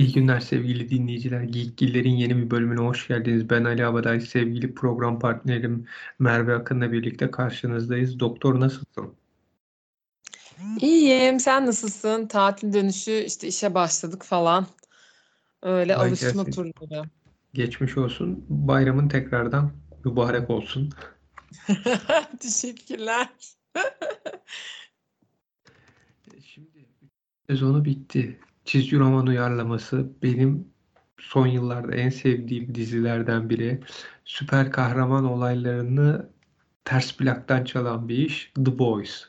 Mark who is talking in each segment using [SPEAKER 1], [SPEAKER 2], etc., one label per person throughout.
[SPEAKER 1] İyi günler sevgili dinleyiciler. Geekgiller'in yeni bir bölümüne hoş geldiniz. Ben Ali Abaday, sevgili program partnerim Merve Akın'la birlikte karşınızdayız. Doktor nasılsın?
[SPEAKER 2] İyiyim. Sen nasılsın? Tatil dönüşü işte işe başladık falan. Öyle
[SPEAKER 1] Kolay
[SPEAKER 2] alışma
[SPEAKER 1] gelsin.
[SPEAKER 2] turları.
[SPEAKER 1] Geçmiş olsun. Bayramın tekrardan mübarek olsun.
[SPEAKER 2] Teşekkürler.
[SPEAKER 1] Şimdi sezonu bitti. Çizgi roman uyarlaması benim son yıllarda en sevdiğim dizilerden biri. Süper kahraman olaylarını ters plaktan çalan bir iş The Boys.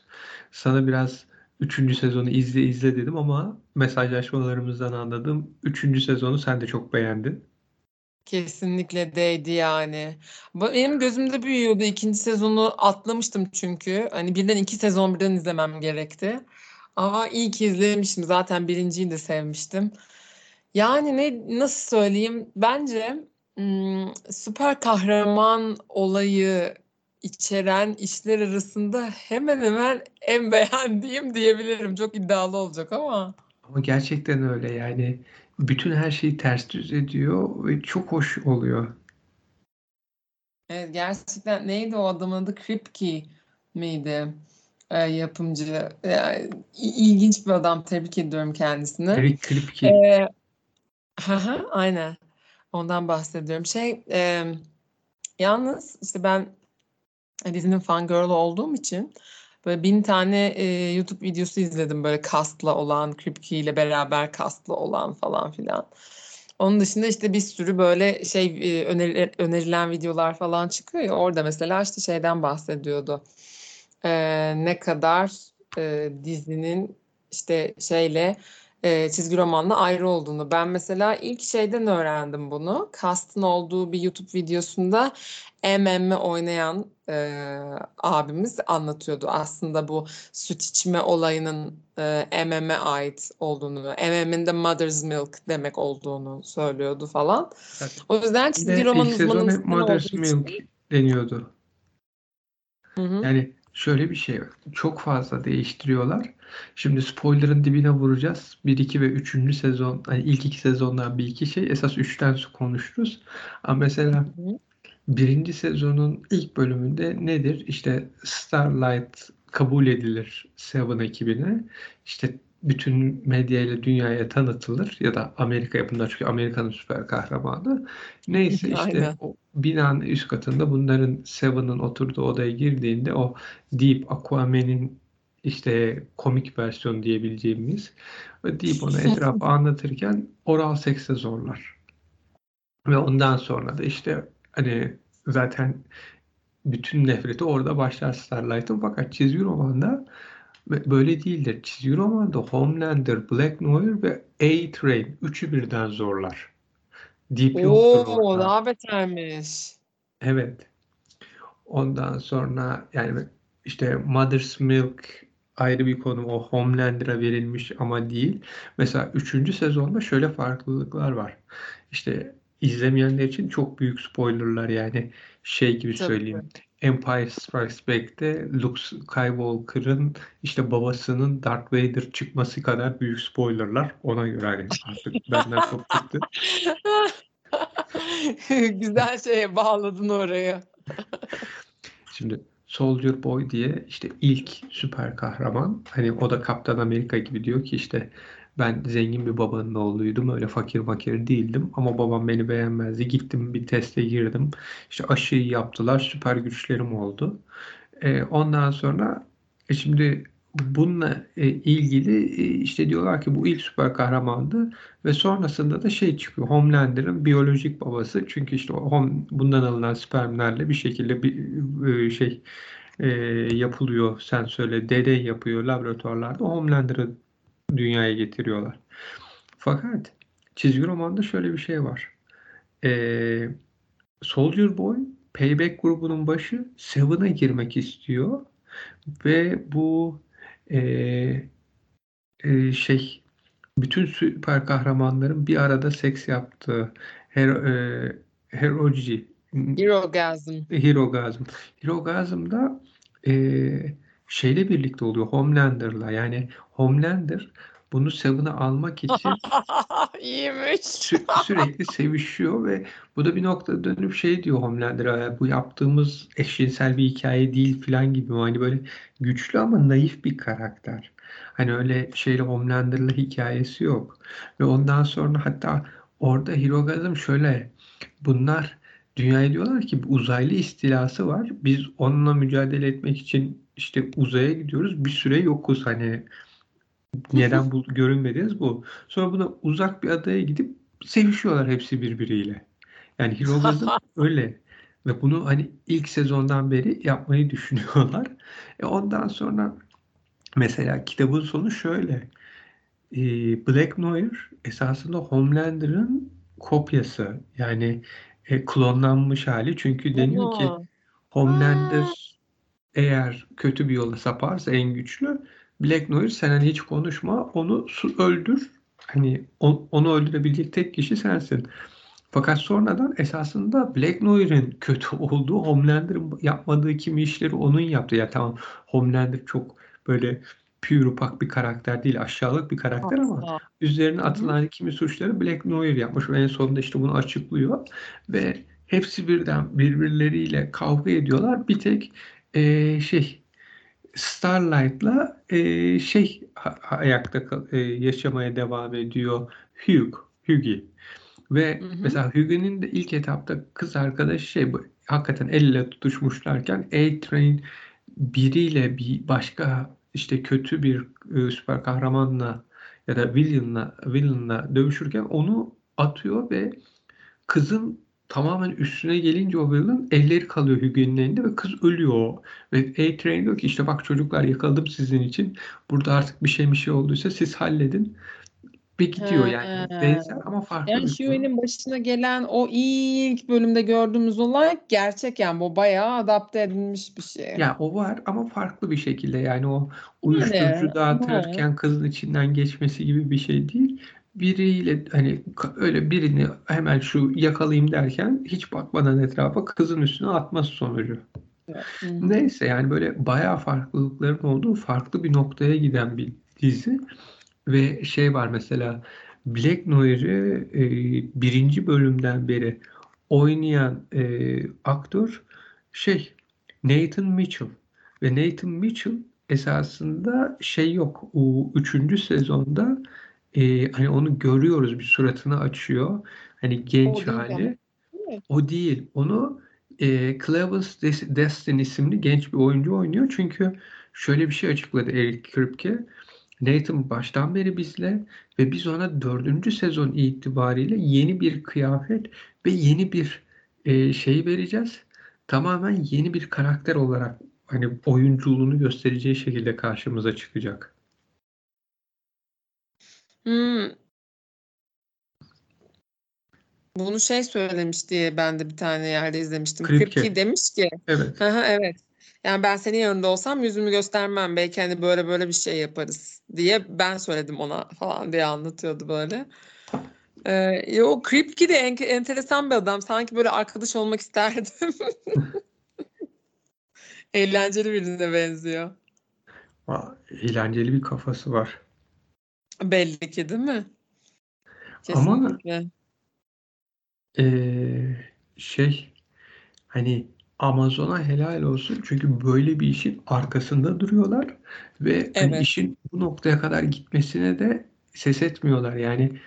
[SPEAKER 1] Sana biraz üçüncü sezonu izle izle dedim ama mesajlaşmalarımızdan anladım. Üçüncü sezonu sen de çok beğendin.
[SPEAKER 2] Kesinlikle değdi yani. Benim gözümde büyüyordu. İkinci sezonu atlamıştım çünkü. Hani birden iki sezon birden izlemem gerekti. Ama iyi ki izlemişim. Zaten birinciyi de sevmiştim. Yani ne nasıl söyleyeyim? Bence ım, süper kahraman olayı içeren işler arasında hemen hemen en beğendiğim diyebilirim. Çok iddialı olacak ama.
[SPEAKER 1] Ama gerçekten öyle yani bütün her şeyi ters düz ediyor ve çok hoş oluyor.
[SPEAKER 2] Evet, gerçekten neydi o adamın adı? Kripke miydi? Ee, yapımcı. Yani, ilginç bir adam. Tebrik ediyorum kendisini.
[SPEAKER 1] Eric Kripke.
[SPEAKER 2] Hı hı, aynen. Ondan bahsediyorum. Şey, e, yalnız işte ben dizinin fangirl'ü olduğum için böyle bin tane e, YouTube videosu izledim böyle cast'la olan, Kripke ile beraber cast'la olan falan filan. Onun dışında işte bir sürü böyle şey e, öneri- önerilen videolar falan çıkıyor ya orada mesela işte şeyden bahsediyordu. Ee, ne kadar e, dizinin işte şeyle e, çizgi romanla ayrı olduğunu. Ben mesela ilk şeyden öğrendim bunu. Cast'ın olduğu bir YouTube videosunda MM oynayan e, abimiz anlatıyordu. Aslında bu süt içme olayının e, MM'e ait olduğunu, MM'in de mother's milk demek olduğunu söylüyordu falan.
[SPEAKER 1] Zaten
[SPEAKER 2] O yüzden çizgi roman
[SPEAKER 1] ilk sezon
[SPEAKER 2] uzmanımız
[SPEAKER 1] hep
[SPEAKER 2] sen
[SPEAKER 1] Mother's
[SPEAKER 2] olduğu için.
[SPEAKER 1] Milk deniyordu.
[SPEAKER 2] Hı hı.
[SPEAKER 1] Yani şöyle bir şey var. Çok fazla değiştiriyorlar. Şimdi spoiler'ın dibine vuracağız. 1, 2 ve 3. sezon, hani ilk iki sezondan bir iki şey. Esas 3'ten konuşuruz. Ama mesela birinci sezonun ilk bölümünde nedir? İşte Starlight kabul edilir Seven ekibine. İşte bütün medyayla dünyaya tanıtılır ya da Amerika yapımında çünkü Amerika'nın süper kahramanı. Neyse işte
[SPEAKER 2] Aynen.
[SPEAKER 1] o binanın üst katında bunların Seven'ın oturduğu odaya girdiğinde o Deep Aquaman'in işte komik versiyon diyebileceğimiz Deep ona etrafı anlatırken oral sekse zorlar. Ve ondan sonra da işte hani zaten bütün nefreti orada başlar Starlight'ın fakat çizgi romanda böyle değildir. Çizgi romanda Homelander, Black Noir ve A-Train üçü birden zorlar. Deep
[SPEAKER 2] Oo, daha betermiş.
[SPEAKER 1] Evet. Ondan sonra yani işte Mother's Milk ayrı bir konu. O Homelander'a verilmiş ama değil. Mesela 3. sezonda şöyle farklılıklar var. İşte izlemeyenler için çok büyük spoilerlar yani şey gibi
[SPEAKER 2] Tabii.
[SPEAKER 1] söyleyeyim. Empire Strikes Back'te Luke Skywalker'ın işte babasının Darth Vader çıkması kadar büyük spoilerlar. Ona göre hani artık benden çok çıktı.
[SPEAKER 2] Güzel şeye bağladın oraya.
[SPEAKER 1] Şimdi Soldier Boy diye işte ilk süper kahraman hani o da Kaptan Amerika gibi diyor ki işte ben zengin bir babanın oğluydum öyle fakir makir değildim. Ama babam beni beğenmezdi. Gittim bir teste girdim. İşte aşıyı yaptılar süper güçlerim oldu. E, ondan sonra e, şimdi bununla e, ilgili e, işte diyorlar ki bu ilk süper kahramandı ve sonrasında da şey çıkıyor Homelander'ın biyolojik babası. Çünkü işte o hom- bundan alınan spermlerle bir şekilde bir e, şey e, yapılıyor sen söyle deney yapıyor laboratuvarlarda. Homelander'ı dünyaya getiriyorlar. Fakat çizgi romanda şöyle bir şey var. E, Soldier Boy Payback grubunun başı Seven'a girmek istiyor ve bu e, e, şey bütün süper kahramanların bir arada seks yaptığı her, e, Heroji
[SPEAKER 2] Herogasm.
[SPEAKER 1] Herogasm. Herogasm'da e, şeyle birlikte oluyor Homelander'la yani Homelander bunu Seven'a almak için
[SPEAKER 2] İyiymiş.
[SPEAKER 1] sü- sürekli sevişiyor ve bu da bir noktada dönüp şey diyor Homelander'a "Ya bu yaptığımız eşcinsel bir hikaye değil falan gibi hani böyle güçlü ama naif bir karakter. Hani öyle şeyle Homelander'la hikayesi yok. Ve ondan sonra hatta orada Hirogasm şöyle bunlar dünyaya diyorlar ki uzaylı istilası var. Biz onunla mücadele etmek için işte uzaya gidiyoruz. Bir süre yokuz hani neden bu görünmediniz bu. Sonra buna uzak bir adaya gidip sevişiyorlar hepsi birbiriyle. Yani Hirogasm öyle. Ve bunu hani ilk sezondan beri yapmayı düşünüyorlar. E ondan sonra mesela kitabın sonu şöyle. E, Black Noir esasında Homelander'ın kopyası. Yani e, klonlanmış hali. Çünkü deniyor ki Homelander eğer kötü bir yola saparsa en güçlü Black Noir sen hani hiç konuşma onu öldür. Hani on- onu öldürebilecek tek kişi sensin. Fakat sonradan esasında Black Noir'in kötü olduğu Homelander'ın yapmadığı kimi işleri onun yaptı. Ya tamam Homelander çok böyle pure upak bir karakter değil aşağılık bir karakter ama
[SPEAKER 2] asla.
[SPEAKER 1] üzerine
[SPEAKER 2] Hı hı.
[SPEAKER 1] atılan kimi suçları Black Noir yapmış ve en sonunda işte bunu açıklıyor ve hepsi birden birbirleriyle kavga ediyorlar. Bir tek eee, şey Starlight'la eee, şey ayakta kal- eee, yaşamaya devam ediyor. Hugh, Hughie. Ve
[SPEAKER 2] Hı hı.
[SPEAKER 1] mesela Hughie'nin de ilk etapta kız arkadaşı şey bu hakikaten el ele tutuşmuşlarken A-Train biriyle bir başka işte kötü bir e, süper kahramanla ya da villainla, villainla dövüşürken onu atıyor ve kızın tamamen üstüne gelince o villain elleri kalıyor Hughie'nin elinde ve kız ölüyor. Ve A-Train diyor ki işte bak çocuklar yakaladım sizin için. Burada artık bir şey bir şey olduysa siz halledin. Ve gidiyor yani.
[SPEAKER 2] He.
[SPEAKER 1] Benzer ama farklı
[SPEAKER 2] Yani
[SPEAKER 1] bir.
[SPEAKER 2] Huey'nin başına gelen o ilk bölümde gördüğümüz olay gerçek yani bu bayağı adapte edilmiş bir şey.
[SPEAKER 1] Ya o var ama farklı bir şekilde yani o
[SPEAKER 2] Yani
[SPEAKER 1] uyuşturucu
[SPEAKER 2] ama
[SPEAKER 1] dağıtırken kızın içinden geçmesi gibi bir şey değil. Biriyle hani öyle birini hemen şu yakalayayım derken hiç bakmadan etrafa kızın üstüne atması sonucu. Neyse yani böyle bayağı farklılıkların olduğu farklı bir noktaya giden bir dizi. Ve şey var mesela Black Noir'ı e, birinci bölümden beri oynayan e, aktör şey Nathan Mitchell. Ve Nathan Mitchell esasında şey yok. O üçüncü sezonda e, hani onu görüyoruz bir suratını açıyor. Hani
[SPEAKER 2] O
[SPEAKER 1] genç
[SPEAKER 2] değil ama.
[SPEAKER 1] hali.
[SPEAKER 2] Değil mi?
[SPEAKER 1] O değil. Onu e, Clevis Des- Destin isimli genç bir oyuncu oynuyor. Çünkü şöyle bir şey açıkladı Eric Kripke. Nathan baştan beri bizle ve biz ona dördüncü sezon itibariyle yeni bir kıyafet ve yeni bir e, şey vereceğiz. Tamamen yeni bir karakter olarak hani oyunculuğunu göstereceği şekilde karşımıza çıkacak.
[SPEAKER 2] Hmm. Bunu şey söylemiş diye ben de bir tane yerde izlemiştim.
[SPEAKER 1] Kripke.
[SPEAKER 2] Kripke demiş ki
[SPEAKER 1] Evet.
[SPEAKER 2] Hı hı, evet. Yani ben senin yanında olsam yüzümü göstermem. Belki hani böyle böyle bir şey yaparız diye ben söyledim ona falan diye anlatıyordu böyle. Ee, yo, Kripke de en, enteresan bir adam. Sanki böyle arkadaş olmak isterdim. Eğlenceli birine benziyor.
[SPEAKER 1] Aa, Eğlenceli bir kafası var.
[SPEAKER 2] Belli ki değil mi?
[SPEAKER 1] Ama
[SPEAKER 2] Kesinlikle.
[SPEAKER 1] Ee, şey hani Amazon'a helal olsun çünkü böyle bir işin arkasında duruyorlar ve hani
[SPEAKER 2] Evet.
[SPEAKER 1] işin bu noktaya kadar gitmesine de ses etmiyorlar. Yani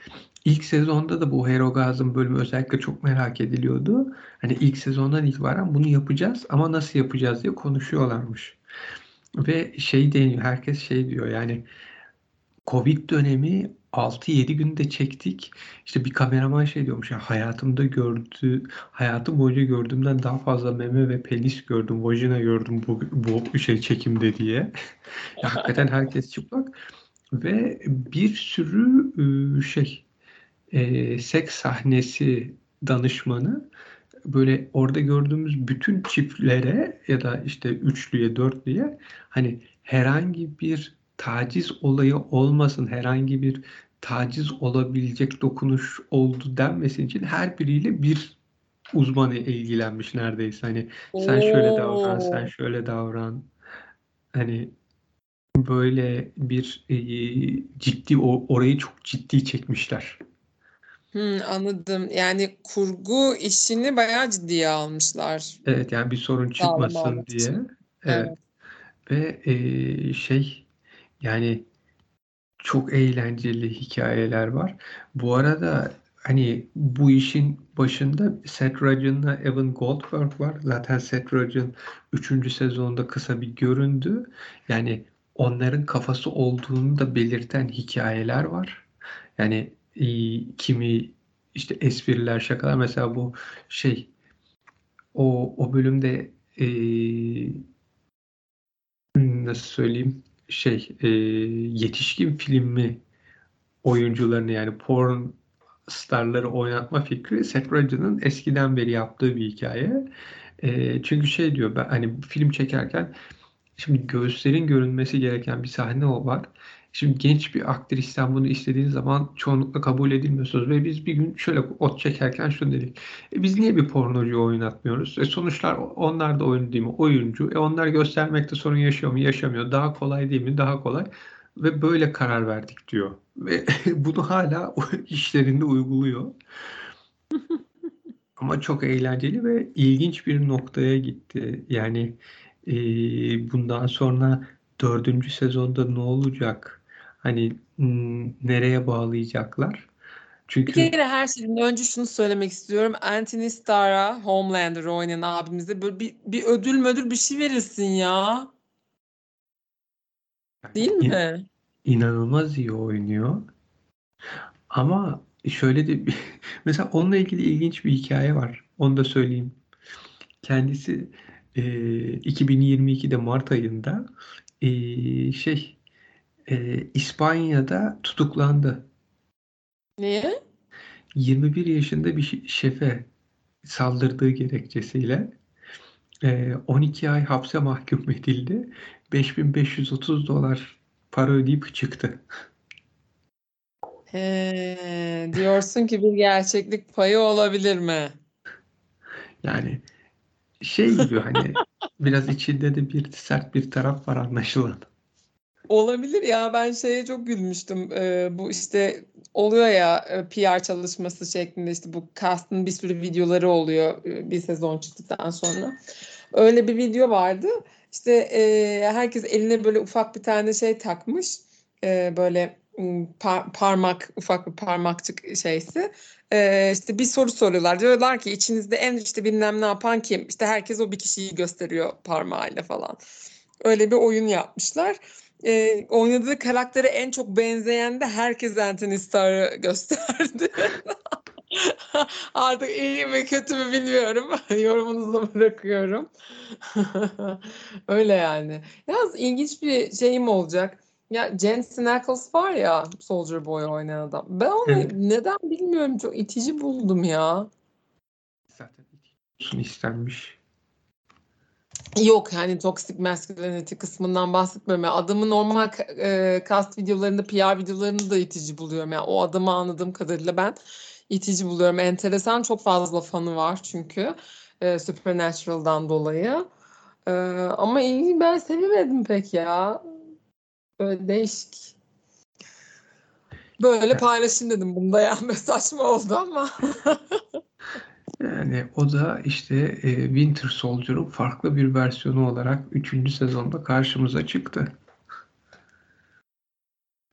[SPEAKER 1] ilk sezonda da bu Hero Gaz'ın bölümü özellikle çok merak ediliyordu. Hani ilk sezondan itibaren bunu yapacağız ama nasıl yapacağız diye konuşuyorlarmış. Ve şey deniyor, herkes şey diyor yani Covid dönemi 6-7 günde çektik. İşte bir kameraman şey diyormuş ya hayatımda gördüğü, hayatım boyunca gördüğümden daha fazla meme ve penis gördüm, vajina gördüm bu, bu şey çekimde diye. Ya hakikaten herkes çıplak ve bir sürü e, şey e, seks sahnesi danışmanı böyle orada gördüğümüz bütün çiftlere ya da işte üçlüye, dörtlüye hani herhangi bir taciz olayı olmasın, herhangi bir taciz olabilecek dokunuş oldu denmesin için her biriyle bir uzmanı ilgilenmiş neredeyse. Hani sen şöyle davran, sen şöyle davran. Hani böyle bir e, ciddi o, orayı çok ciddi çekmişler.
[SPEAKER 2] Hmm, anladım. Yani kurgu işini bayağı ciddiye almışlar.
[SPEAKER 1] Evet yani bir sorun çıkmasın diye.
[SPEAKER 2] için.
[SPEAKER 1] Evet.
[SPEAKER 2] Evet.
[SPEAKER 1] Ve e, şey yani çok eğlenceli hikayeler var. Bu arada hani bu işin başında Seth Rogen'la Evan Goldberg var. Zaten Seth Rogen 3. sezonda kısa bir göründü. Yani onların kafası olduğunu da belirten hikayeler var. Yani e, kimi işte espriler, şakalar mesela bu şey o o bölümde e, nasıl söyleyeyim şey e, yetişkin filmi oyuncularını yani porn starları oynatma fikri Seth Rogen'ın eskiden beri yaptığı bir hikaye. E, çünkü şey diyor ben hani film çekerken şimdi göğüslerin görünmesi gereken bir sahne o var. Şimdi genç bir aktristen bunu istediğin zaman çoğunlukla kabul edilmiyorsunuz ve biz bir gün şöyle ot çekerken şunu dedik. E biz niye bir pornocu oynatmıyoruz? E sonuçlar onlar da oyun değil mi? Oyuncu. E onlar göstermekte sorun yaşıyor mu? Yaşamıyor. Daha kolay değil mi? Daha kolay. Ve böyle karar verdik diyor. Ve bunu hala işlerinde uyguluyor. Ama çok eğlenceli ve ilginç bir noktaya gitti. Yani e, bundan sonra dördüncü sezonda ne olacak? Hani nereye bağlayacaklar?
[SPEAKER 2] Bir
[SPEAKER 1] Çünkü
[SPEAKER 2] kere her şeyden önce şunu söylemek istiyorum. Anthony Starr'a Homelander oynayan abimize böyle bir, bir ödül müdür bir şey verilsin ya. Değil
[SPEAKER 1] in-
[SPEAKER 2] mi?
[SPEAKER 1] inanılmaz iyi oynuyor. Ama şöyle de bir- mesela onunla ilgili ilginç bir hikaye var. Onu da söyleyeyim. Kendisi e, 2022'de Mart ayında e, şey e, İspanya'da tutuklandı.
[SPEAKER 2] Niye?
[SPEAKER 1] 21 yaşında bir şefe saldırdığı gerekçesiyle e, 12 ay hapse mahkum edildi. 5530 dolar para ödeyip çıktı.
[SPEAKER 2] He, diyorsun ki bir gerçeklik payı olabilir mi?
[SPEAKER 1] Yani şey gibi hani biraz içinde de bir sert bir taraf var anlaşılan.
[SPEAKER 2] Olabilir ya ben şeye çok gülmüştüm. Ee, bu işte oluyor ya e, PR çalışması şeklinde işte bu cast'ın bir sürü videoları oluyor e, bir sezon çıktıktan sonra. Öyle bir video vardı. İşte e, herkes eline böyle ufak bir tane şey takmış. E, böyle par- parmak ufak bir parmakçık şeysi. E, işte bir soru soruyorlar. Diyorlar ki içinizde en işte bilmem ne yapan kim? İşte herkes o bir kişiyi gösteriyor parmağıyla falan. Öyle bir oyun yapmışlar e, oynadığı karaktere en çok benzeyen de herkes Anthony Starr'ı gösterdi. Artık iyi mi kötü mü bilmiyorum. Yorumunuzu bırakıyorum. Öyle yani. Yalnız ilginç bir şeyim olacak. Ya Jensen Ackles var ya Soldier Boy oynayan adam. Ben onu
[SPEAKER 1] Evet.
[SPEAKER 2] neden bilmiyorum çok itici buldum ya.
[SPEAKER 1] Zaten istenmiş.
[SPEAKER 2] Yok yani toxic masculinity kısmından bahsetmiyorum. Yani adamın normal e, cast videolarında, PR videolarında da itici buluyorum. Yani o adamı anladığım kadarıyla ben itici buluyorum. Enteresan çok fazla fanı var çünkü e, Supernatural'dan dolayı. E, ama iyi ben sevemedim pek ya. Böyle değişik. Böyle paylaşayım dedim bunda ya. Saçma oldu ama.
[SPEAKER 1] Yani o da işte e, Winter Soldier'ın farklı bir versiyonu olarak 3. sezonda karşımıza çıktı.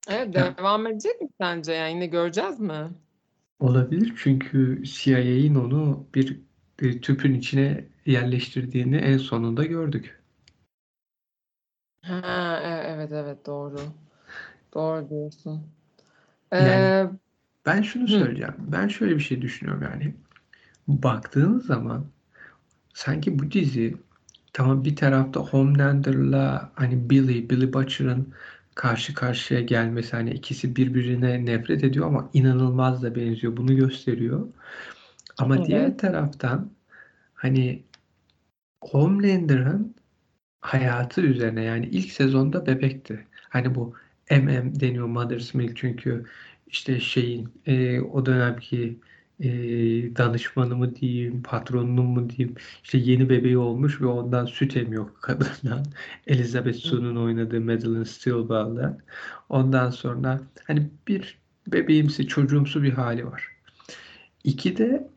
[SPEAKER 2] Evet devam edecek mi sence? Yani yine göreceğiz mi?
[SPEAKER 1] olabilir çünkü CIA'in onu bir e, tüpün içine yerleştirdiğini en sonunda gördük.
[SPEAKER 2] Ha, e- evet evet doğru. Doğru diyorsun.
[SPEAKER 1] Yani
[SPEAKER 2] Ee,
[SPEAKER 1] ben şunu
[SPEAKER 2] hı,
[SPEAKER 1] söyleyeceğim. Ben şöyle bir şey düşünüyorum yani. Baktığınız zaman sanki bu dizi tamam bir tarafta Homelander'la hani Billy, Billy Butcher'ın karşı karşıya gelmesi hani ikisi birbirine nefret ediyor ama inanılmaz da benziyor. Bunu gösteriyor. Ama
[SPEAKER 2] evet.
[SPEAKER 1] diğer taraftan hani Homelander'ın hayatı üzerine yani ilk sezonda bebekti. Hani bu MM deniyor Mother's Milk çünkü işte şeyin e, o dönemki e, danışmanı mı diyeyim, patronunu mu diyeyim, işte yeni bebeği olmuş ve ondan süt emiyor kadından. Elizabeth Sue'nun oynadığı Madeline Stillwell'den. Ondan sonra hani bir bebeğimsi, çocuğumsu bir hali var. İki de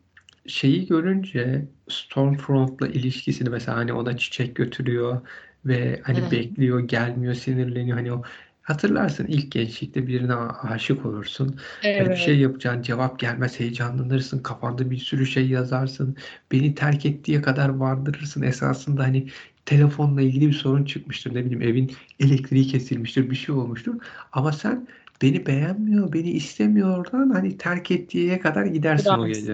[SPEAKER 1] şeyi görünce Stormfront'la ilişkisini mesela hani ona çiçek götürüyor ve hani
[SPEAKER 2] hı.
[SPEAKER 1] bekliyor, gelmiyor, sinirleniyor. Hani o hatırlarsın ilk gençlikte birine aşık olursun. Hani bir şey
[SPEAKER 2] Evet.
[SPEAKER 1] yapacaksın, cevap gelmez, heyecanlanırsın, kafanda bir sürü şey yazarsın. Beni terk ettiği kadar vardırırsın. Esasında hani telefonla ilgili bir sorun çıkmıştır. Ne bileyim evin elektriği kesilmiştir, bir şey olmuştur. Ama sen beni beğenmiyor, beni istemiyor oradan hani terk ettiğe kadar gidersin o gece.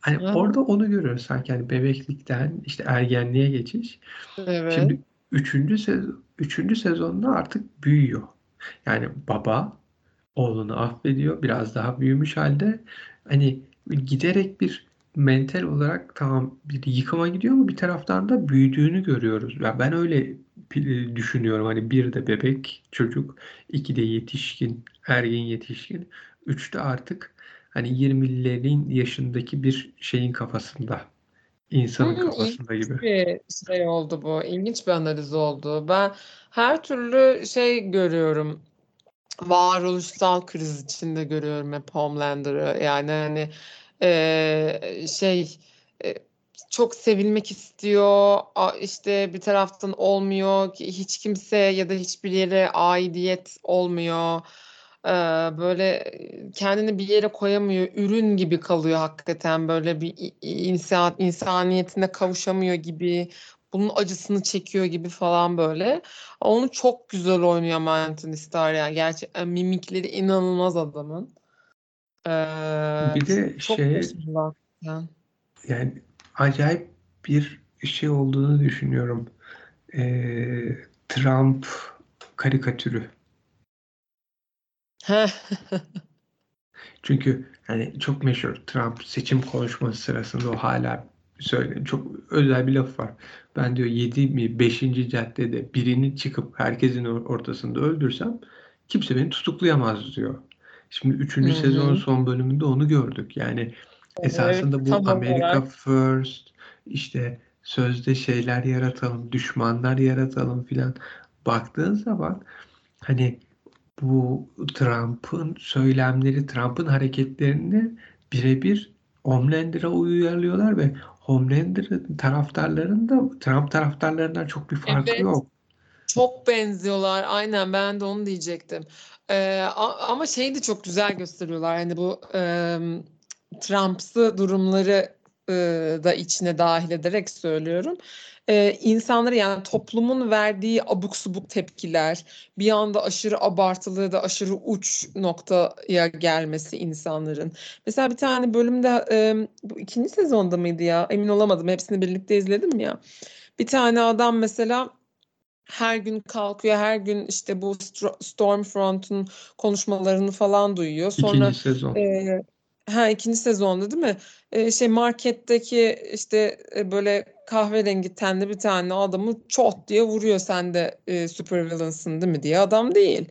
[SPEAKER 1] Hani
[SPEAKER 2] hı.
[SPEAKER 1] orada onu görüyoruz sanki hani bebeklikten işte ergenliğe geçiş.
[SPEAKER 2] Evet.
[SPEAKER 1] Şimdi üçüncü sezon, üçüncü sezonda artık büyüyor. Yani baba oğlunu affediyor. Biraz daha büyümüş halde. Hani giderek bir mental olarak tamam bir yıkıma gidiyor ama bir taraftan da büyüdüğünü görüyoruz. Ya ben öyle düşünüyorum. Hani bir de bebek çocuk, iki de yetişkin, ergen yetişkin, üç de artık hani 20'lerin yaşındaki bir şeyin kafasında, insanın
[SPEAKER 2] Hımm,
[SPEAKER 1] kafasında gibi.
[SPEAKER 2] bir şey oldu bu. İlginç bir analiz oldu. Ben her türlü şey görüyorum, varoluşsal kriz içinde görüyorum hep Homelander'ı. Yani, hani, şey, eee, çok sevilmek istiyor, işte, bir taraftan olmuyor, ki hiç kimse ya da hiçbir yere aidiyet olmuyor. Eee, böyle, kendini bir yere koyamıyor, ürün gibi kalıyor hakikaten. Böyle bir insan insaniyetine kavuşamıyor gibi, bunun acısını çekiyor gibi falan böyle. Onu çok güzel oynuyor Anthony Starr yani gerçekten mimikleri inanılmaz adamın. Eee,
[SPEAKER 1] Bir de
[SPEAKER 2] çok
[SPEAKER 1] şey yani acayip bir şey olduğunu düşünüyorum. Eee, Trump karikatürü. Çünkü hani çok meşhur Trump seçim konuşması sırasında o hala söyle çok özel bir laf var. Ben diyor 7 mi 5. caddede birini çıkıp herkesin or- ortasında öldürsem kimse beni tutuklayamaz diyor. Şimdi 3.
[SPEAKER 2] Hı
[SPEAKER 1] sezonun
[SPEAKER 2] hı.
[SPEAKER 1] son bölümünde onu gördük. Yani
[SPEAKER 2] Evet,
[SPEAKER 1] esasında bu Amerika
[SPEAKER 2] olarak.
[SPEAKER 1] First işte sözde şeyler yaratalım, düşmanlar yaratalım filan baktığın zaman hani bu Trump'ın söylemleri, Trump'ın hareketlerini birebir Homelander'a uyarlıyorlar ve Homelander'ın taraftarlarında Trump taraftarlarından çok bir farkı
[SPEAKER 2] Evet.
[SPEAKER 1] yok.
[SPEAKER 2] Çok benziyorlar. Aynen ben de onu diyecektim. Eee, a ama şeyi de çok güzel gösteriyorlar. Hani bu, emm, Trump'sı durumları, ııı, da içine dâhil ederek söylüyorum. Eee, insanları yani toplumun verdiği abuk subuk tepkiler, bir anda aşırı abartılı ya da aşırı uç noktaya gelmesi insanların. Mesela bir tane bölümde, emm, bu 2. sezonda mıydı ya? Emin olamadım. Hepsini birlikte izledim ya. Bir tane adam mesela her gün kalkıyor, her gün işte bu Stormfront'un konuşmalarını falan duyuyor.
[SPEAKER 1] İkinci
[SPEAKER 2] Sonra,
[SPEAKER 1] sezon.
[SPEAKER 2] eee Ha, 2. sezonda değil mi? Eee, şey marketteki işte, eee, böyle kahverengi tenli bir tane adamı çat diye vuruyor. "Sen de, eee, supervillain'sın değil mi?" diye. Adam değil.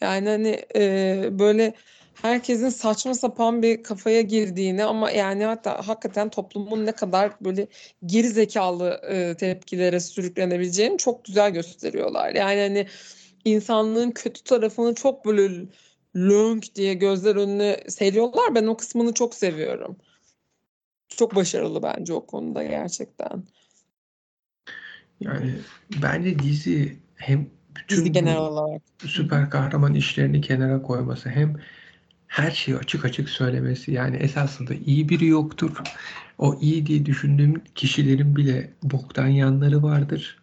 [SPEAKER 2] Yani, hani, eee, böyle herkesin saçma sapan bir kafaya girdiğini ama yani hatta hakikaten toplumun ne kadar böyle geri zekalı eee, tepkilere sürüklenebileceğini çok güzel gösteriyorlar. Yani, hani, insanlığın kötü tarafını çok böyle lönk diye gözler önüne seriyorlar. Ben o kısmını çok seviyorum. Çok başarılı bence o konuda gerçekten.
[SPEAKER 1] Yani bence dizi hem
[SPEAKER 2] Dizi
[SPEAKER 1] bütün
[SPEAKER 2] genel
[SPEAKER 1] bu
[SPEAKER 2] olarak.
[SPEAKER 1] Süper kahraman işlerini kenara koyması hem her şeyi açık açık söylemesi yani esasında iyi biri yoktur. O iyi diye düşündüğüm kişilerin bile boktan yanları vardır.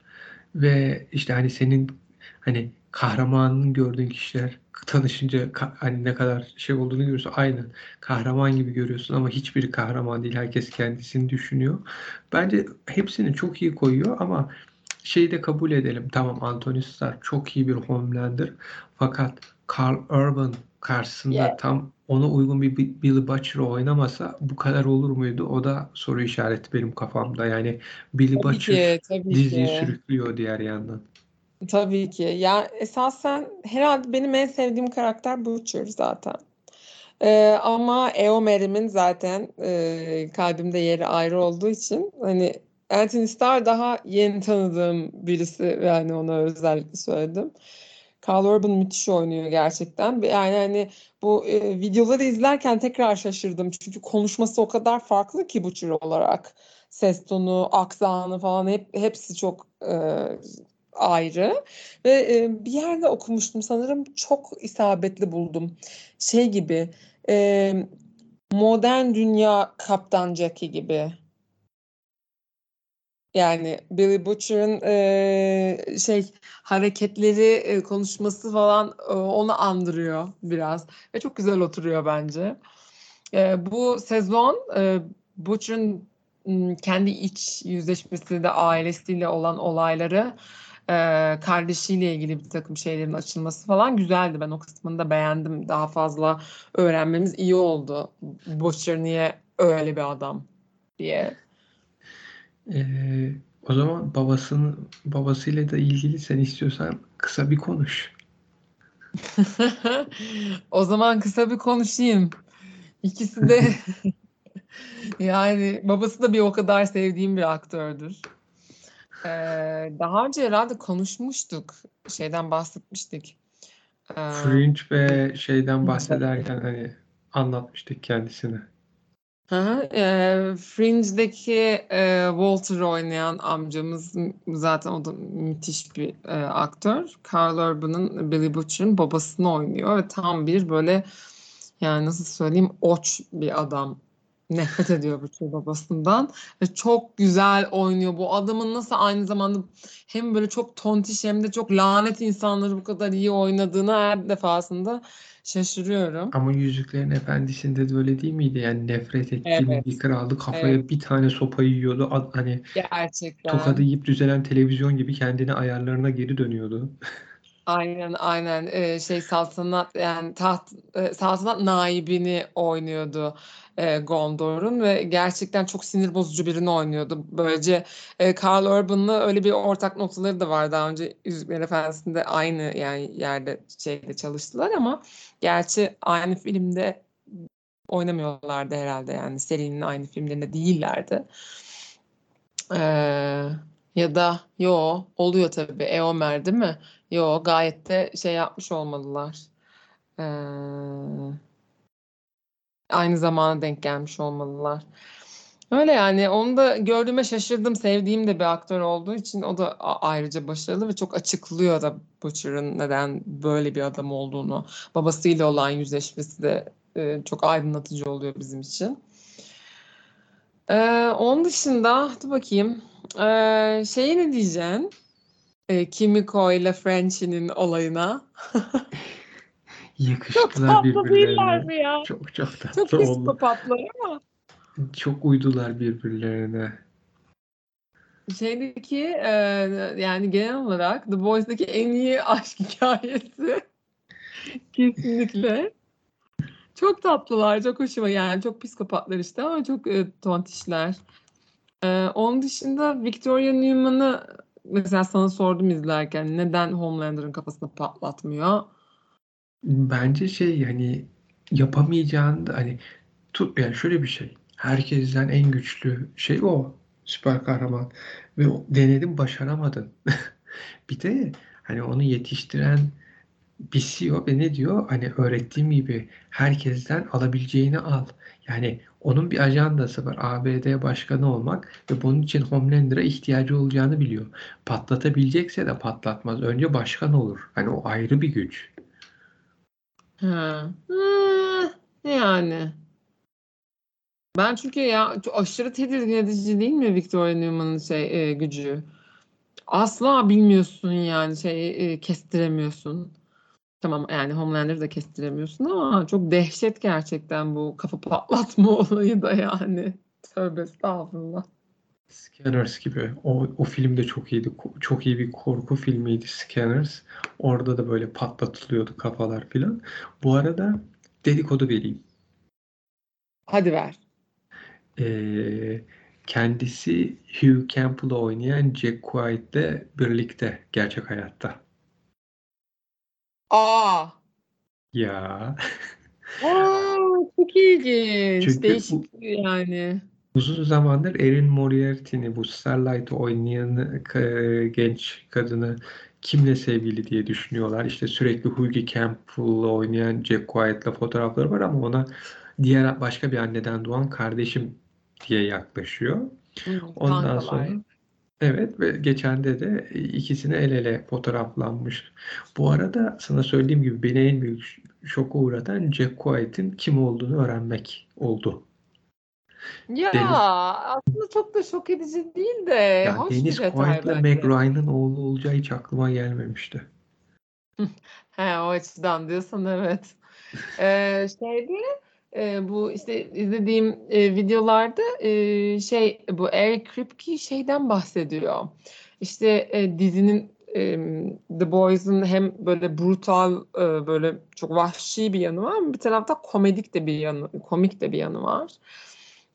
[SPEAKER 1] Ve işte hani senin hani kahramanını gördüğün kişiler tanışınca hani ne kadar şey olduğunu görüyorsun. Aynen kahraman gibi görüyorsun ama hiçbiri kahraman değil. Herkes kendisini düşünüyor. Bence hepsini çok iyi koyuyor ama şeyi de kabul edelim. Tamam Anthony Starr çok iyi bir Homelander. Fakat Carl Urban
[SPEAKER 2] Yeah.
[SPEAKER 1] karşısında tam ona uygun bir Bi- Billy Butcher oynamasa bu kadar olur muydu? O da soru işareti benim kafamda. Yani Billy
[SPEAKER 2] Tabii
[SPEAKER 1] Butcher
[SPEAKER 2] ki,
[SPEAKER 1] diziyi
[SPEAKER 2] ki.
[SPEAKER 1] sürüklüyor diğer yandan.
[SPEAKER 2] Tabii ki. Ya, esasen herhâlde benim en sevdiğim karakter Butcher zaten. Ee, ama Eomer'imin zaten e, kalbimde yeri ayrı olduğu için hani Anthony Starr daha yeni tanıdığım birisi ve hani ona özellikle söyledim. Carl Urban müthiş oynuyor gerçekten. Yani hani bu e, videoları izlerken tekrar şaşırdım. Çünkü konuşması o kadar farklı ki bu tür olarak. Ses tonu, aksanı falan hep hepsi çok e, ayrı. Ve e, bir yerde okumuştum sanırım çok isabetli buldum. Şey gibi e, modern dünya Kaptan Jackie gibi. Yani Billy Butcher'ın e, şey hareketleri, e, konuşması falan e, onu andırıyor biraz ve çok güzel oturuyor bence. E, bu sezon e, Butcher'ın kendi iç yüzleşmesi de ailesiyle olan olayları e, kardeşiyle ilgili bir takım şeylerin açılması falan güzeldi. Ben o kısmını da beğendim. Daha fazla öğrenmemiz iyi oldu. Butcher niye öyle bir adam diye.
[SPEAKER 1] Ee, o zaman babasının babasıyla da ilgili sen istiyorsan kısa bir konuş.
[SPEAKER 2] o zaman kısa bir konuşayım. İkisi de yani babası da bir o kadar sevdiğim bir aktördür. Ee, daha önce herhalde konuşmuştuk. Şeyden bahsetmiştik.
[SPEAKER 1] Ee, Fringe ve şeyden bahsederken hani anlatmıştık kendisine.
[SPEAKER 2] Hı E, Fringe'deki e, Walter oynayan amcamız zaten o da müthiş bir e, aktör. Carl Urban'ın Billy Butcher'ın babasını oynuyor ve tam bir böyle yani nasıl söyleyeyim oç bir adam. Nefret ediyor Butcher babasından ve çok güzel oynuyor. Bu adamın nasıl aynı zamanda hem böyle çok tontiş hem de çok lanet insanları bu kadar iyi oynadığını her defasında şaşırıyorum.
[SPEAKER 1] Ama Yüzüklerin Efendisi'nde de öyle değil miydi? Yani nefret ettiğim
[SPEAKER 2] Evet.
[SPEAKER 1] bir kraldı. Kafaya
[SPEAKER 2] Evet.
[SPEAKER 1] bir tane sopa yiyordu. Hani
[SPEAKER 2] Gerçekten.
[SPEAKER 1] tokadı yiyip düzelen televizyon gibi kendine ayarlarına geri dönüyordu.
[SPEAKER 2] Aynen aynen Ee, şey saltanat yani taht e, saltanat naibini oynuyordu e, Gondor'un ve gerçekten çok sinir bozucu birini oynuyordu. Böylece e, Karl Urban'la öyle bir ortak noktaları da var. Daha önce Yüzüklerin Efendisi'nde aynı yani yerde şeyde çalıştılar ama gerçi aynı filmde oynamıyorlardı herhalde yani serinin aynı filmlerinde değillerdi. Ee, ya da yo oluyor tabii Eomer değil mi? Yo gayet de şey yapmış olmalılar. Ee, aynı zamana denk gelmiş olmalılar. Öyle yani onu da gördüğüme şaşırdım. Sevdiğim de bir aktör olduğu için o da ayrıca başarılı ve çok açıklıyor da Butcher'ın neden böyle bir adam olduğunu. Babasıyla olan yüzleşmesi de e, çok aydınlatıcı oluyor bizim için. Ee, onun dışında dur bakayım. Ee, şeyi ne diyeceksin? Ee, Kimiko ile Frenchie'nin olayına.
[SPEAKER 1] Yakıştılar
[SPEAKER 2] çok
[SPEAKER 1] birbirlerine.
[SPEAKER 2] değiller mi ya?
[SPEAKER 1] Çok çok
[SPEAKER 2] Çok
[SPEAKER 1] tatlı oldu.
[SPEAKER 2] psikopatlar ama.
[SPEAKER 1] Çok uydular birbirlerine.
[SPEAKER 2] Şeydeki e, yani genel olarak The Boys'daki en iyi aşk hikayesi. Kesinlikle. Çok tatlılar, çok hoşuma yani çok psikopatlar işte ama çok e, tontişler. E, onun dışında Victoria Newman'ı mesela sana sordum izlerken neden Homelander'ın kafasını patlatmıyor?
[SPEAKER 1] Bence şey hani yapamayacağını da hani tut yani şöyle bir şey. Herkesten en güçlü şey o. Süper kahraman. Ve denedim başaramadın. Bir de hani onu yetiştiren bir CEO ve ne diyor? Hani öğrettiğim gibi herkesten alabileceğini al. Yani onun bir ajandası var. ABD başkanı olmak ve bunun için Homelander'a ihtiyacı olacağını biliyor. Patlatabilecekse de patlatmaz. Önce başkan olur. Hani o ayrı bir güç.
[SPEAKER 2] Ha. Hmm, yani. Ben çünkü ya aşırı tedirgin edici değil mi Victoria Newman'ın şey e, gücü? Asla bilmiyorsun yani şey e, kestiremiyorsun. Tamam yani Homelander'ı da kestiremiyorsun ama çok dehşet gerçekten bu kafa patlatma olayı da yani. Tövbe estağfurullah.
[SPEAKER 1] Scanners gibi. O, o film de çok iyiydi. Çok iyi bir korku filmiydi Scanners. Orada da böyle patlatılıyordu kafalar filan. Bu arada dedikodu vereyim.
[SPEAKER 2] Hadi ver.
[SPEAKER 1] Ee, kendisi Hugh Campbell'ı oynayan Jack White'le birlikte gerçek hayatta.
[SPEAKER 2] Aa,
[SPEAKER 1] Ya
[SPEAKER 2] Aa, çok ilginç.
[SPEAKER 1] Çünkü
[SPEAKER 2] Değişik
[SPEAKER 1] bu
[SPEAKER 2] yani.
[SPEAKER 1] Uzun zamandır Erin Moriarty'ni bu Starlight'ı oynayan ka- genç kadını kimle sevgili diye düşünüyorlar. İşte sürekli Hughie Campbell'la oynayan Jack White'la fotoğrafları var ama ona diğer başka bir anneden doğan kardeşim diye yaklaşıyor.
[SPEAKER 2] Hmm,
[SPEAKER 1] Ondan
[SPEAKER 2] kankalar.
[SPEAKER 1] sonra evet ve geçen de de ikisini el ele fotoğraflanmış. Bu arada sana söylediğim gibi beni en büyük şoka uğratan Jack White'in kim olduğunu öğrenmek oldu.
[SPEAKER 2] Ya
[SPEAKER 1] Deniz
[SPEAKER 2] aslında çok da şok edici değil de
[SPEAKER 1] ya
[SPEAKER 2] hoş
[SPEAKER 1] Deniz Quaid'la Meg. Ryan'ın oğlu olacağı hiç aklıma gelmemişti.
[SPEAKER 2] He, o açıdan diyorsan evet. Ee, şeyde e, bu işte izlediğim e, videolarda e, şey bu Eric Kripke şeyden bahsediyor. İşte e, dizinin e, The Boys'un hem böyle brutal e, böyle çok vahşi bir yanı var ama bir tarafta komedik de bir yanı komik de bir yanı var.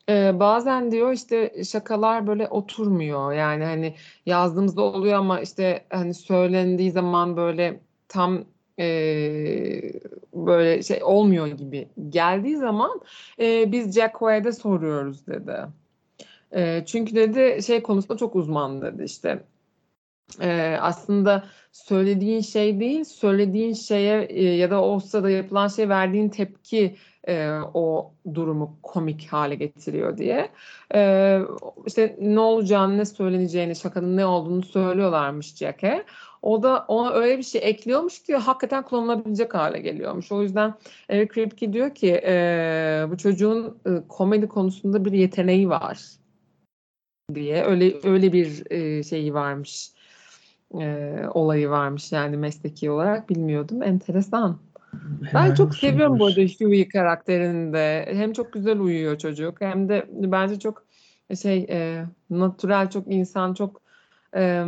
[SPEAKER 2] Bazen diyor işte şakalar böyle oturmuyor yani hani yazdığımızda oluyor ama işte hani söylendiği zaman böyle tam eee, böyle şey olmuyor gibi geldiği zaman eee, biz Jack White'e soruyoruz dedi. Eee, çünkü dedi şey konusunda çok uzman dedi işte. Eee, aslında söylediğin şey değil, söylediğin şeye e, ya da o sırada yapılan şey verdiğin tepki e, o durumu komik hale getiriyor diye. E, işte ne olacağını, ne söyleneceğini, şakanın ne olduğunu söylüyorlarmış Jack'e. O da ona öyle bir şey ekliyormuş ki hakikaten kullanılabilecek hale geliyormuş. O yüzden Eric Kripke diyor ki e, bu çocuğun e, komedi konusunda bir yeteneği var diye öyle öyle bir e, şeyi varmış e, olayı varmış yani mesleki olarak bilmiyordum enteresan. Ben
[SPEAKER 1] Helal
[SPEAKER 2] çok seviyorum bu arada. Hughie karakterini de hem çok güzel uyuyor çocuk hem de bence çok şey e, natürel çok insan çok e,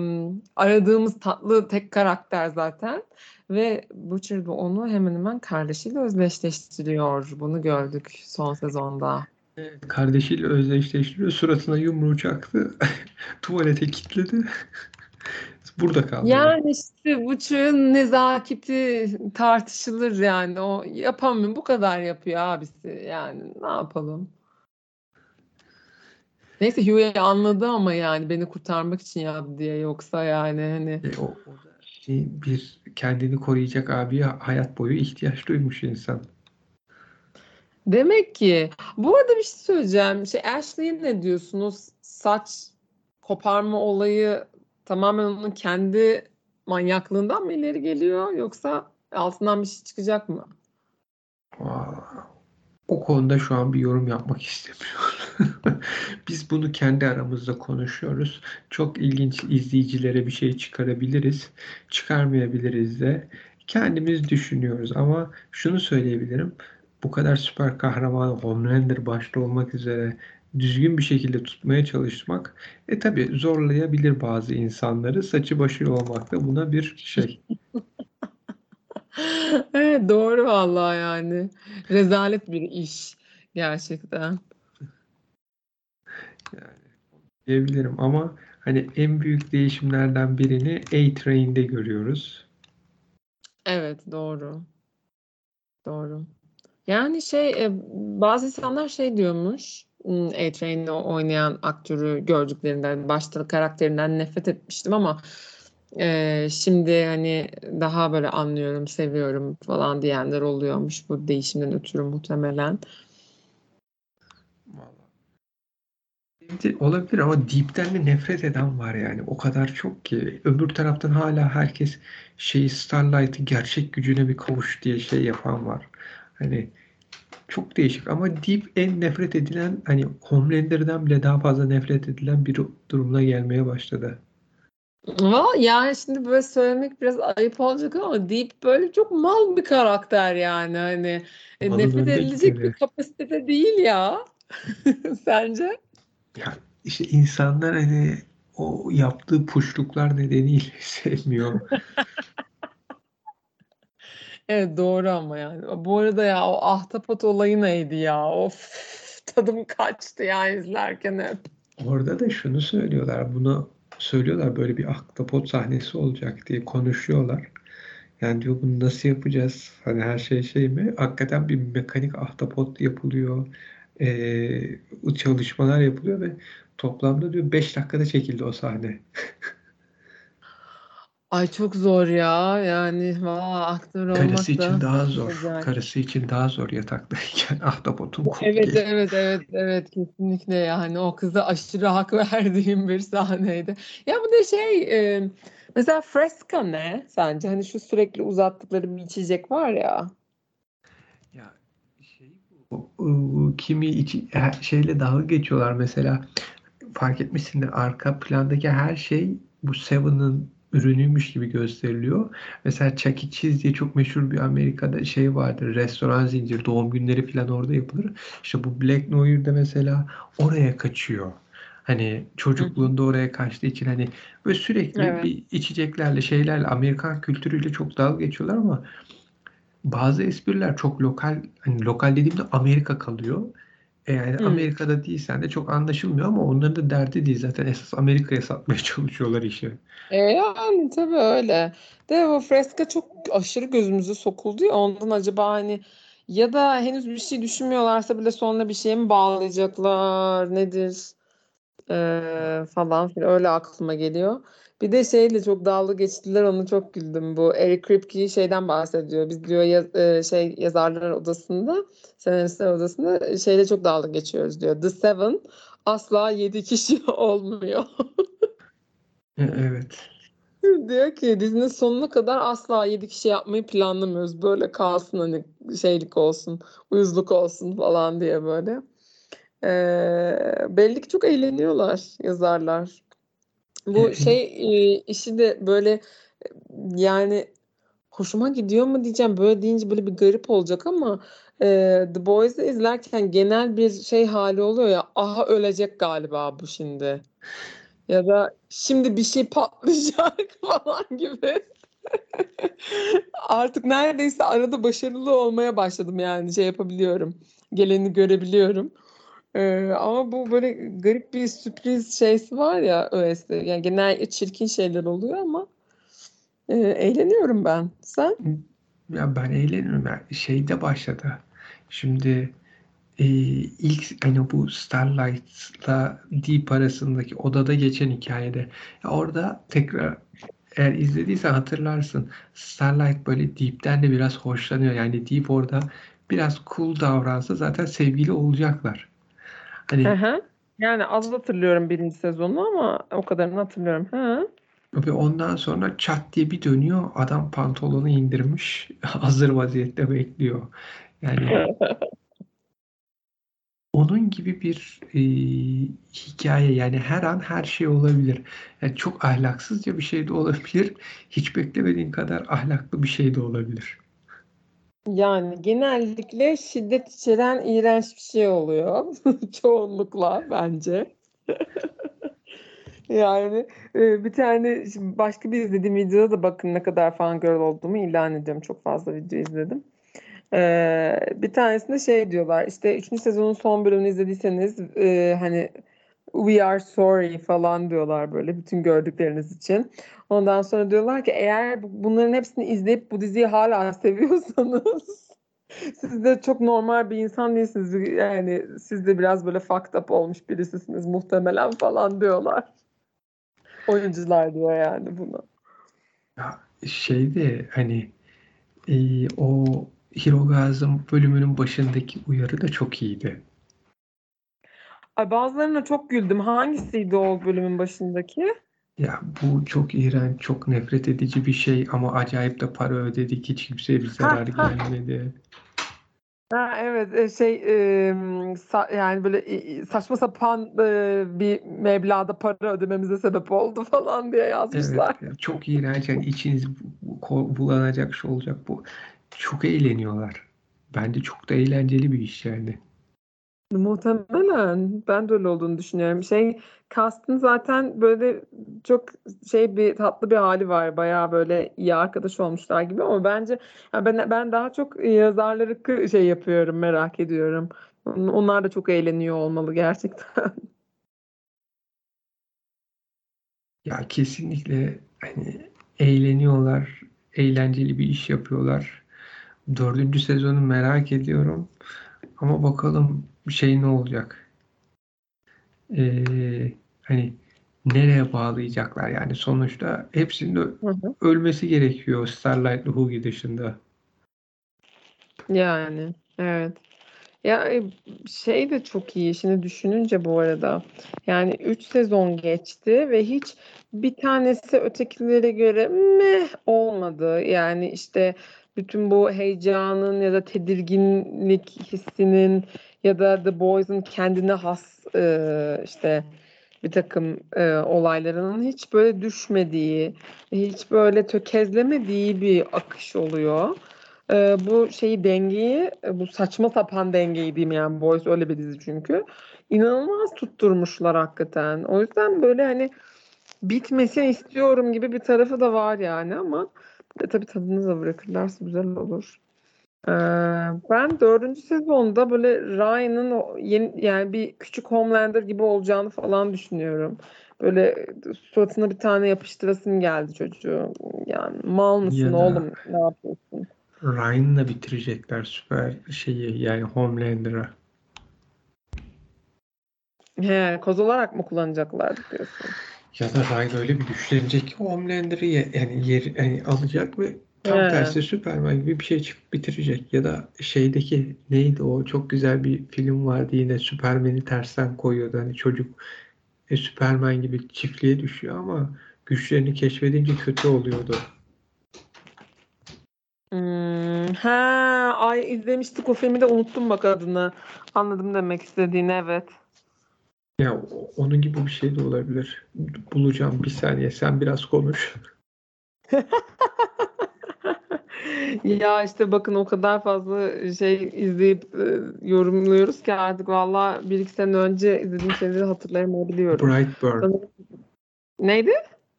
[SPEAKER 2] aradığımız tatlı tek karakter zaten ve Butcher da onu hemen hemen kardeşiyle özdeşleştiriyor bunu gördük son sezonda.
[SPEAKER 1] Evet, kardeşiyle özdeşleştiriyor. Suratına yumruğu çaktı. Tuvalete kilitledi. Burada kaldı.
[SPEAKER 2] Yani işte Butcher'ın nezaketi tartışılır yani. O yapamıyor. Bu kadar yapıyor abisi. Yani ne yapalım? Neyse Hughie anladı ama yani beni kurtarmak için yaptı diye. Yoksa yani hani
[SPEAKER 1] E, o, o da şey, bir kendini koruyacak abiye hayat boyu ihtiyaç duymuş insan.
[SPEAKER 2] Demek ki bu arada bir şey söyleyeceğim. Şey Ashley'e ne diyorsun? O saç koparma olayı tamamen onun kendi manyaklığından mı ileri geliyor yoksa altından bir şey çıkacak mı?
[SPEAKER 1] O konuda şu an bir yorum yapmak istemiyorum. Biz bunu kendi aramızda konuşuyoruz. Çok ilginç izleyicilere bir şey çıkarabiliriz. Çıkarmayabiliriz de. Kendimiz düşünüyoruz ama şunu söyleyebilirim. Bu kadar süper kahraman Homelander başta olmak üzere düzgün bir şekilde tutmaya çalışmak e tabi zorlayabilir bazı insanları. Saçı başı olmak da buna bir şey.
[SPEAKER 2] Evet doğru vallahi yani. Rezalet bir iş gerçekten.
[SPEAKER 1] Yani diyebilirim ama hani en büyük değişimlerden birini A-Train'de görüyoruz.
[SPEAKER 2] Evet doğru. Doğru. Yani şey e, bazı insanlar şey diyormuş. A-Train'de oynayan aktörü gördüklerinden başta karakterinden nefret etmiştim ama e, şimdi hani daha böyle anlıyorum, seviyorum falan diyenler oluyormuş bu değişimden ötürü muhtemelen.
[SPEAKER 1] Olabilir ama Deep'ten de nefret eden var yani. O kadar çok ki. Öbür taraftan hala herkes şeyi Starlight'ı gerçek gücüne bir kavuş diye şey yapan var. Hani çok değişik ama Deep en nefret edilen hani Homelander'dan bile daha fazla nefret edilen bir durumuna gelmeye başladı.
[SPEAKER 2] Yani şimdi böyle söylemek biraz ayıp olacak ama Deep böyle çok mal bir karakter yani hani e,
[SPEAKER 1] Malın
[SPEAKER 2] nefret edilecek bir kapasitede değil ya. Sence?
[SPEAKER 1] Ya işte insanlar hani o yaptığı puşluklar nedeniyle sevmiyor.
[SPEAKER 2] Evet doğru ama yani. Bu arada ya o ahtapot olayı neydi ya? Of tadım kaçtı ya izlerken hep.
[SPEAKER 1] Orada da şunu söylüyorlar. Bunu söylüyorlar böyle bir ahtapot sahnesi olacak diye konuşuyorlar. Yani diyor bunu nasıl yapacağız? Hani her şey şey mi? Hakikaten bir mekanik ahtapot yapılıyor. Ee, çalışmalar yapılıyor ve toplamda diyor 5 dakikada çekildi o sahne.
[SPEAKER 2] Ay çok zor ya. Yani valla aktör olmak
[SPEAKER 1] Karısı için
[SPEAKER 2] da
[SPEAKER 1] daha zor.
[SPEAKER 2] acayip.
[SPEAKER 1] Karısı için daha zor yataktayken ahtapotun kurt
[SPEAKER 2] Evet evet evet evet kesinlikle yani o kıza aşırı hak verdiğim bir sahneydi. Ya bu da şey e, mesela Fresca ne sence? Hani şu sürekli uzattıkları bir içecek var ya.
[SPEAKER 1] Ya şey bu ıı, kimi içi, her şeyle dalga geçiyorlar mesela fark etmişsindir arka plandaki her şey bu Seven'ın ürünüymüş gibi gösteriliyor. Mesela Chuck E. Cheese diye çok meşhur bir Amerika'da şey vardır. Restoran zincir. Doğum günleri falan orada yapılır. İşte bu Black Noir'de mesela oraya kaçıyor. Hani çocukluğunda oraya kaçtığı için hani böyle sürekli
[SPEAKER 2] Evet.
[SPEAKER 1] bir içeceklerle şeylerle Amerikan kültürüyle çok dalga geçiyorlar ama bazı espriler çok lokal hani lokal dediğimde Amerika kalıyor. E yani
[SPEAKER 2] Hmm.
[SPEAKER 1] Amerika'da değilsen de çok anlaşılmıyor ama onların da derdi değil zaten esas Amerika'ya satmaya çalışıyorlar işi.
[SPEAKER 2] E yani tabii öyle. De o freska çok aşırı gözümüze sokuldu ya ondan acaba hani ya da henüz bir şey düşünmüyorlarsa bile sonra bir şeye mi bağlayacaklar nedir Ee, falan filan öyle aklıma geliyor. Bir de şeyle çok dalga geçtiler onu çok güldüm bu Eric Kripke şeyden bahsediyor. Biz diyor yaz- e, şey yazarlar odasında senaristler odasında şeyle çok dalga geçiyoruz diyor. The Seven asla yedi kişi olmuyor.
[SPEAKER 1] E, Evet.
[SPEAKER 2] Diyor ki dizinin sonuna kadar asla 7 kişi yapmayı planlamıyoruz. Böyle kalsın hani şeylik olsun, uyuzluk olsun falan diye böyle. Ee, belli ki çok eğleniyorlar yazarlar. Bu şey e, işi de böyle yani hoşuma gidiyor mu diyeceğim. Böyle deyince böyle bir garip olacak ama e, The Boys'u izlerken genel bir şey hali oluyor ya. Aha ölecek galiba bu şimdi. Ya da şimdi bir şey patlayacak falan gibi. Artık neredeyse arada başarılı olmaya başladım yani şey yapabiliyorum. Geleni görebiliyorum. Ee, ama bu böyle garip bir sürpriz şeysi var ya öylesi. Yani genel çirkin şeyler oluyor ama e, eğleniyorum ben. Sen?
[SPEAKER 1] ya ben eğleniyorum. Ya şeyde başladı. Şimdi e, ilk hani bu Starlight'la Deep arasındaki odada geçen hikayede ya orada tekrar eğer izlediysen hatırlarsın. Starlight böyle Deep'ten de biraz hoşlanıyor. Yani Deep orada biraz cool davransa zaten sevgili olacaklar. Hani
[SPEAKER 2] hı. Yani az hatırlıyorum birinci sezonu ama o kadarını hatırlıyorum. Hı.
[SPEAKER 1] ve ondan sonra çat diye bir dönüyor. Adam pantolonu indirmiş. Hazır vaziyette bekliyor. Yani onun gibi bir e, hikaye yani her an her şey olabilir. Yani çok ahlaksızca bir şey de olabilir. Hiç beklemediğin kadar ahlaklı bir şey de olabilir.
[SPEAKER 2] Yani genellikle şiddet içeren iğrenç bir şey oluyor. Çoğunlukla bence. Yani e, bir tane başka bir izlediğim videoda da bakın ne kadar fangirl olduğumu ilan ediyorum. Çok fazla video izledim. Ee, bir tanesinde şey diyorlar işte 3. sezonun son bölümünü izlediyseniz e, hani we are sorry falan diyorlar böyle bütün gördükleriniz için. Ondan sonra diyorlar ki eğer bu- bunların hepsini izleyip bu diziyi hala seviyorsanız siz de çok normal bir insan değilsiniz. Yani siz de biraz böyle fucked up olmuş birisisiniz muhtemelen falan diyorlar. Oyuncular diyor yani bunu.
[SPEAKER 1] Ya şeyde hani e, o Hirogasm bölümünün başındaki uyarı da çok iyiydi.
[SPEAKER 2] Ay bazılarına çok güldüm. Hangisiydi o bölümün başındaki?
[SPEAKER 1] Ya bu çok iğrenç, çok nefret edici bir şey ama acayip de para ödedik. Hiç kimseye bir zarar
[SPEAKER 2] ha.
[SPEAKER 1] gelmedi.
[SPEAKER 2] Ha, evet e, şey e, sa- yani böyle e, saçma sapan e, bir meblağda para ödememize sebep oldu falan diye
[SPEAKER 1] Evet,
[SPEAKER 2] yazmışlar.
[SPEAKER 1] çok iğrenç. Yani içiniz bulanacak şey olacak bu. Çok eğleniyorlar. Bence çok da eğlenceli bir iş yani.
[SPEAKER 2] Muhtemelen ben de öyle olduğunu düşünüyorum. Şey cast'ın zaten böyle çok şey bir tatlı bir hali var. Bayağı böyle iyi arkadaş olmuşlar gibi ama bence ya ben ben daha çok yazarları şey yapıyorum, merak ediyorum. On- Onlar da çok eğleniyor olmalı gerçekten.
[SPEAKER 1] Ya kesinlikle hani eğleniyorlar. eğlenceli bir iş yapıyorlar. Dördüncü sezonu merak ediyorum. Ama bakalım şey ne olacak? Ee, hani nereye bağlayacaklar yani sonuçta hepsinin
[SPEAKER 2] Hı hı.
[SPEAKER 1] ölmesi gerekiyor Starlight Hughie dışında.
[SPEAKER 2] Yani evet. Ya e, şey de çok iyi şimdi düşününce bu arada. Yani 3 sezon geçti ve hiç bir tanesi ötekilere göre meh olmadı. Yani işte bütün bu heyecanın ya da tedirginlik hissinin ya da The Boys'un kendine has e, işte bir takım e, olaylarının hiç böyle düşmediği, hiç böyle tökezlemediği bir akış oluyor. E, bu şeyi dengeyi, e, bu saçma sapan dengeyi diyeyim yani Boys öyle bir dizi çünkü. İnanılmaz tutturmuşlar hakikaten. O yüzden böyle hani bitmesini istiyorum gibi bir tarafı da var yani ama de tabii tadını da bırakırlarsa güzel olur. Ee, ben dördüncü sezonda böyle Ryan'ın yeni yani bir küçük Homelander gibi olacağını falan düşünüyorum. Böyle suratına bir tane yapıştırasım geldi çocuğu. Yani mal mısın
[SPEAKER 1] Ya
[SPEAKER 2] oğlum ne yapıyorsun?
[SPEAKER 1] Ryan'la bitirecekler süper şeyi yani Homelander'a.
[SPEAKER 2] He, koz olarak mı kullanacaklar diyorsun?
[SPEAKER 1] Ya da Ryan öyle bir güçlenecek ki Homelander'ı ye- yani yer, yani alacak ve tam
[SPEAKER 2] He.
[SPEAKER 1] tersi Superman gibi bir şey çıkıp bitirecek. Ya da şeydeki neydi o çok güzel bir film vardı yine Superman'i tersten koyuyordu. Hani çocuk e, Superman gibi çiftliğe düşüyor ama güçlerini keşfedince kötü oluyordu.
[SPEAKER 2] Hmm, ha, ay izlemiştik o filmi de unuttum bak adını. Anladım demek istediğini evet.
[SPEAKER 1] Ya onun gibi bir şey de olabilir. Bulacağım bir saniye sen biraz konuş.
[SPEAKER 2] Ya işte bakın o kadar fazla şey izleyip e, yorumluyoruz ki artık valla bir iki sene önce izlediğim şeyleri hatırlayamayabiliyorum.
[SPEAKER 1] Brightburn.
[SPEAKER 2] Neydi?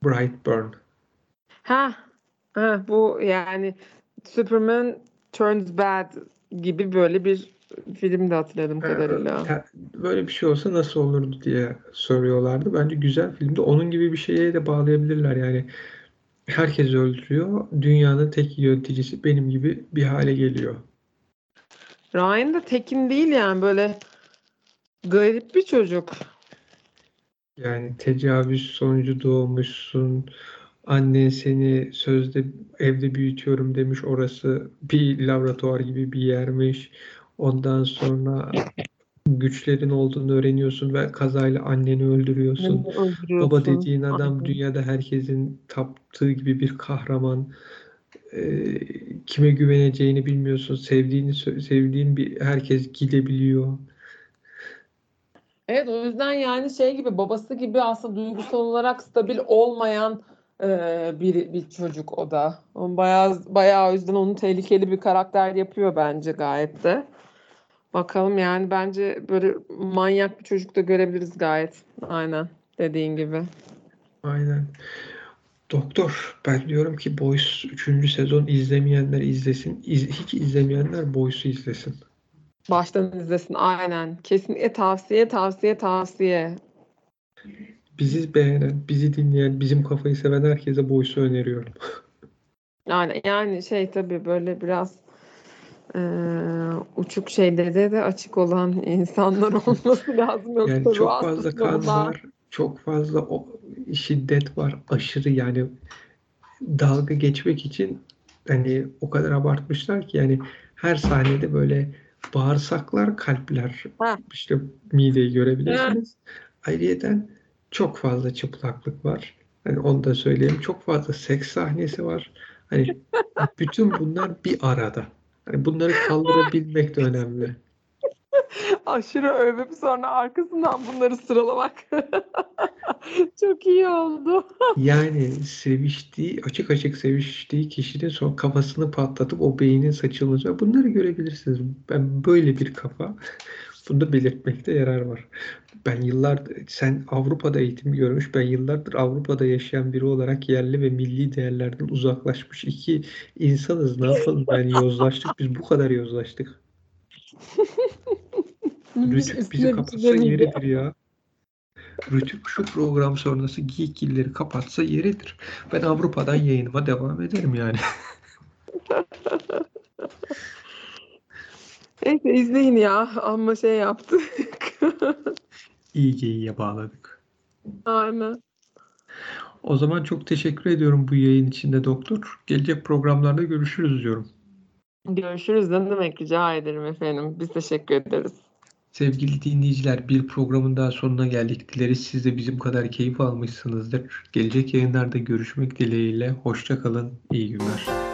[SPEAKER 1] Brightburn.
[SPEAKER 2] Ha, ha bu yani Superman Turns Bad gibi böyle bir film de kadarıyla.
[SPEAKER 1] Ee, Böyle bir şey olsa nasıl olurdu diye soruyorlardı. Bence güzel filmdi. Onun gibi bir şeye de bağlayabilirler yani. Herkes öldürüyor. Dünyanın tek yöneticisi benim gibi bir hale geliyor.
[SPEAKER 2] Ryan da tekin değil yani böyle garip bir çocuk.
[SPEAKER 1] Yani tecavüz sonucu doğmuşsun. Annen seni sözde evde büyütüyorum demiş. Orası bir laboratuvar gibi bir yermiş. Ondan sonra güçlerin olduğunu öğreniyorsun ve kazayla anneni öldürüyorsun.
[SPEAKER 2] Öldürüyorsun.
[SPEAKER 1] Baba dediğin adam
[SPEAKER 2] Aynen.
[SPEAKER 1] dünyada herkesin taptığı gibi bir kahraman. Ee, kime güveneceğini bilmiyorsun. Sevdiğini sevdiğin bir herkes gidebiliyor.
[SPEAKER 2] Evet o yüzden yani şey gibi babası gibi aslında duygusal olarak stabil olmayan e, bir bir çocuk o da. Bayağı bayağı o yüzden onu tehlikeli bir karakter yapıyor bence gayet de. Bakalım yani bence böyle manyak bir çocuk da görebiliriz gayet. Aynen dediğin gibi.
[SPEAKER 1] Aynen. Doktor, ben diyorum ki Boys 3. sezon izlemeyenler izlesin. İz- hiç izlemeyenler Boys'u izlesin.
[SPEAKER 2] Baştan izlesin aynen. Kesinlikle tavsiye tavsiye tavsiye.
[SPEAKER 1] Bizi beğenen, bizi dinleyen, bizim kafayı seven herkese Boys'u öneriyorum.
[SPEAKER 2] Yani yani şey tabii böyle biraz eee, uçuk şeylere de açık olan insanlar olması lazım. Yoksa
[SPEAKER 1] Yani çok fazla kan var, çok fazla o şiddet var, aşırı yani dalga geçmek için hani o kadar abartmışlar ki yani her sahnede böyle bağırsaklar, kalpler,
[SPEAKER 2] Ha.
[SPEAKER 1] işte mideyi görebilirsiniz. Ayrıyeten çok fazla çıplaklık var. Hani onu da söyleyeyim. Çok fazla seks sahnesi var. Hani bütün bunlar bir arada. Hani bunları kaldırabilmek de önemli.
[SPEAKER 2] Aşırı övüp sonra arkasından bunları sıralamak çok iyi oldu.
[SPEAKER 1] Yani seviştiği, açık açık seviştiği kişinin son kafasını patlatıp o beynin saçılması. Bunları görebilirsiniz. Ben böyle bir kafa. Bunu belirtmekte yarar var. Ben yıllardır, sen Avrupa'da eğitim görmüş, ben yıllardır Avrupa'da yaşayan biri olarak yerli ve milli değerlerden uzaklaşmış iki insanız. Ne yapalım? Yani yozlaştık. Biz bu kadar yozlaştık. Rütük bizi kapatsa
[SPEAKER 2] şey
[SPEAKER 1] yeridir ya. Rütük şu program sonrası Geekilleri kapatsa yeridir. Ben Avrupa'dan yayınıma devam ederim yani.
[SPEAKER 2] Neyse izleyin ya. Ama şey yaptık.
[SPEAKER 1] İyi geyiğe bağladık.
[SPEAKER 2] Aynen.
[SPEAKER 1] O zaman çok teşekkür ediyorum bu yayın içinde doktor. Gelecek programlarda görüşürüz diyorum.
[SPEAKER 2] Görüşürüz. Ne demek rica ederim efendim. Biz teşekkür ederiz.
[SPEAKER 1] Sevgili dinleyiciler bir programın daha sonuna geldik. Dileriz siz de bizim kadar keyif almışsınızdır. Gelecek yayınlarda görüşmek dileğiyle. Hoşça kalın. İyi günler.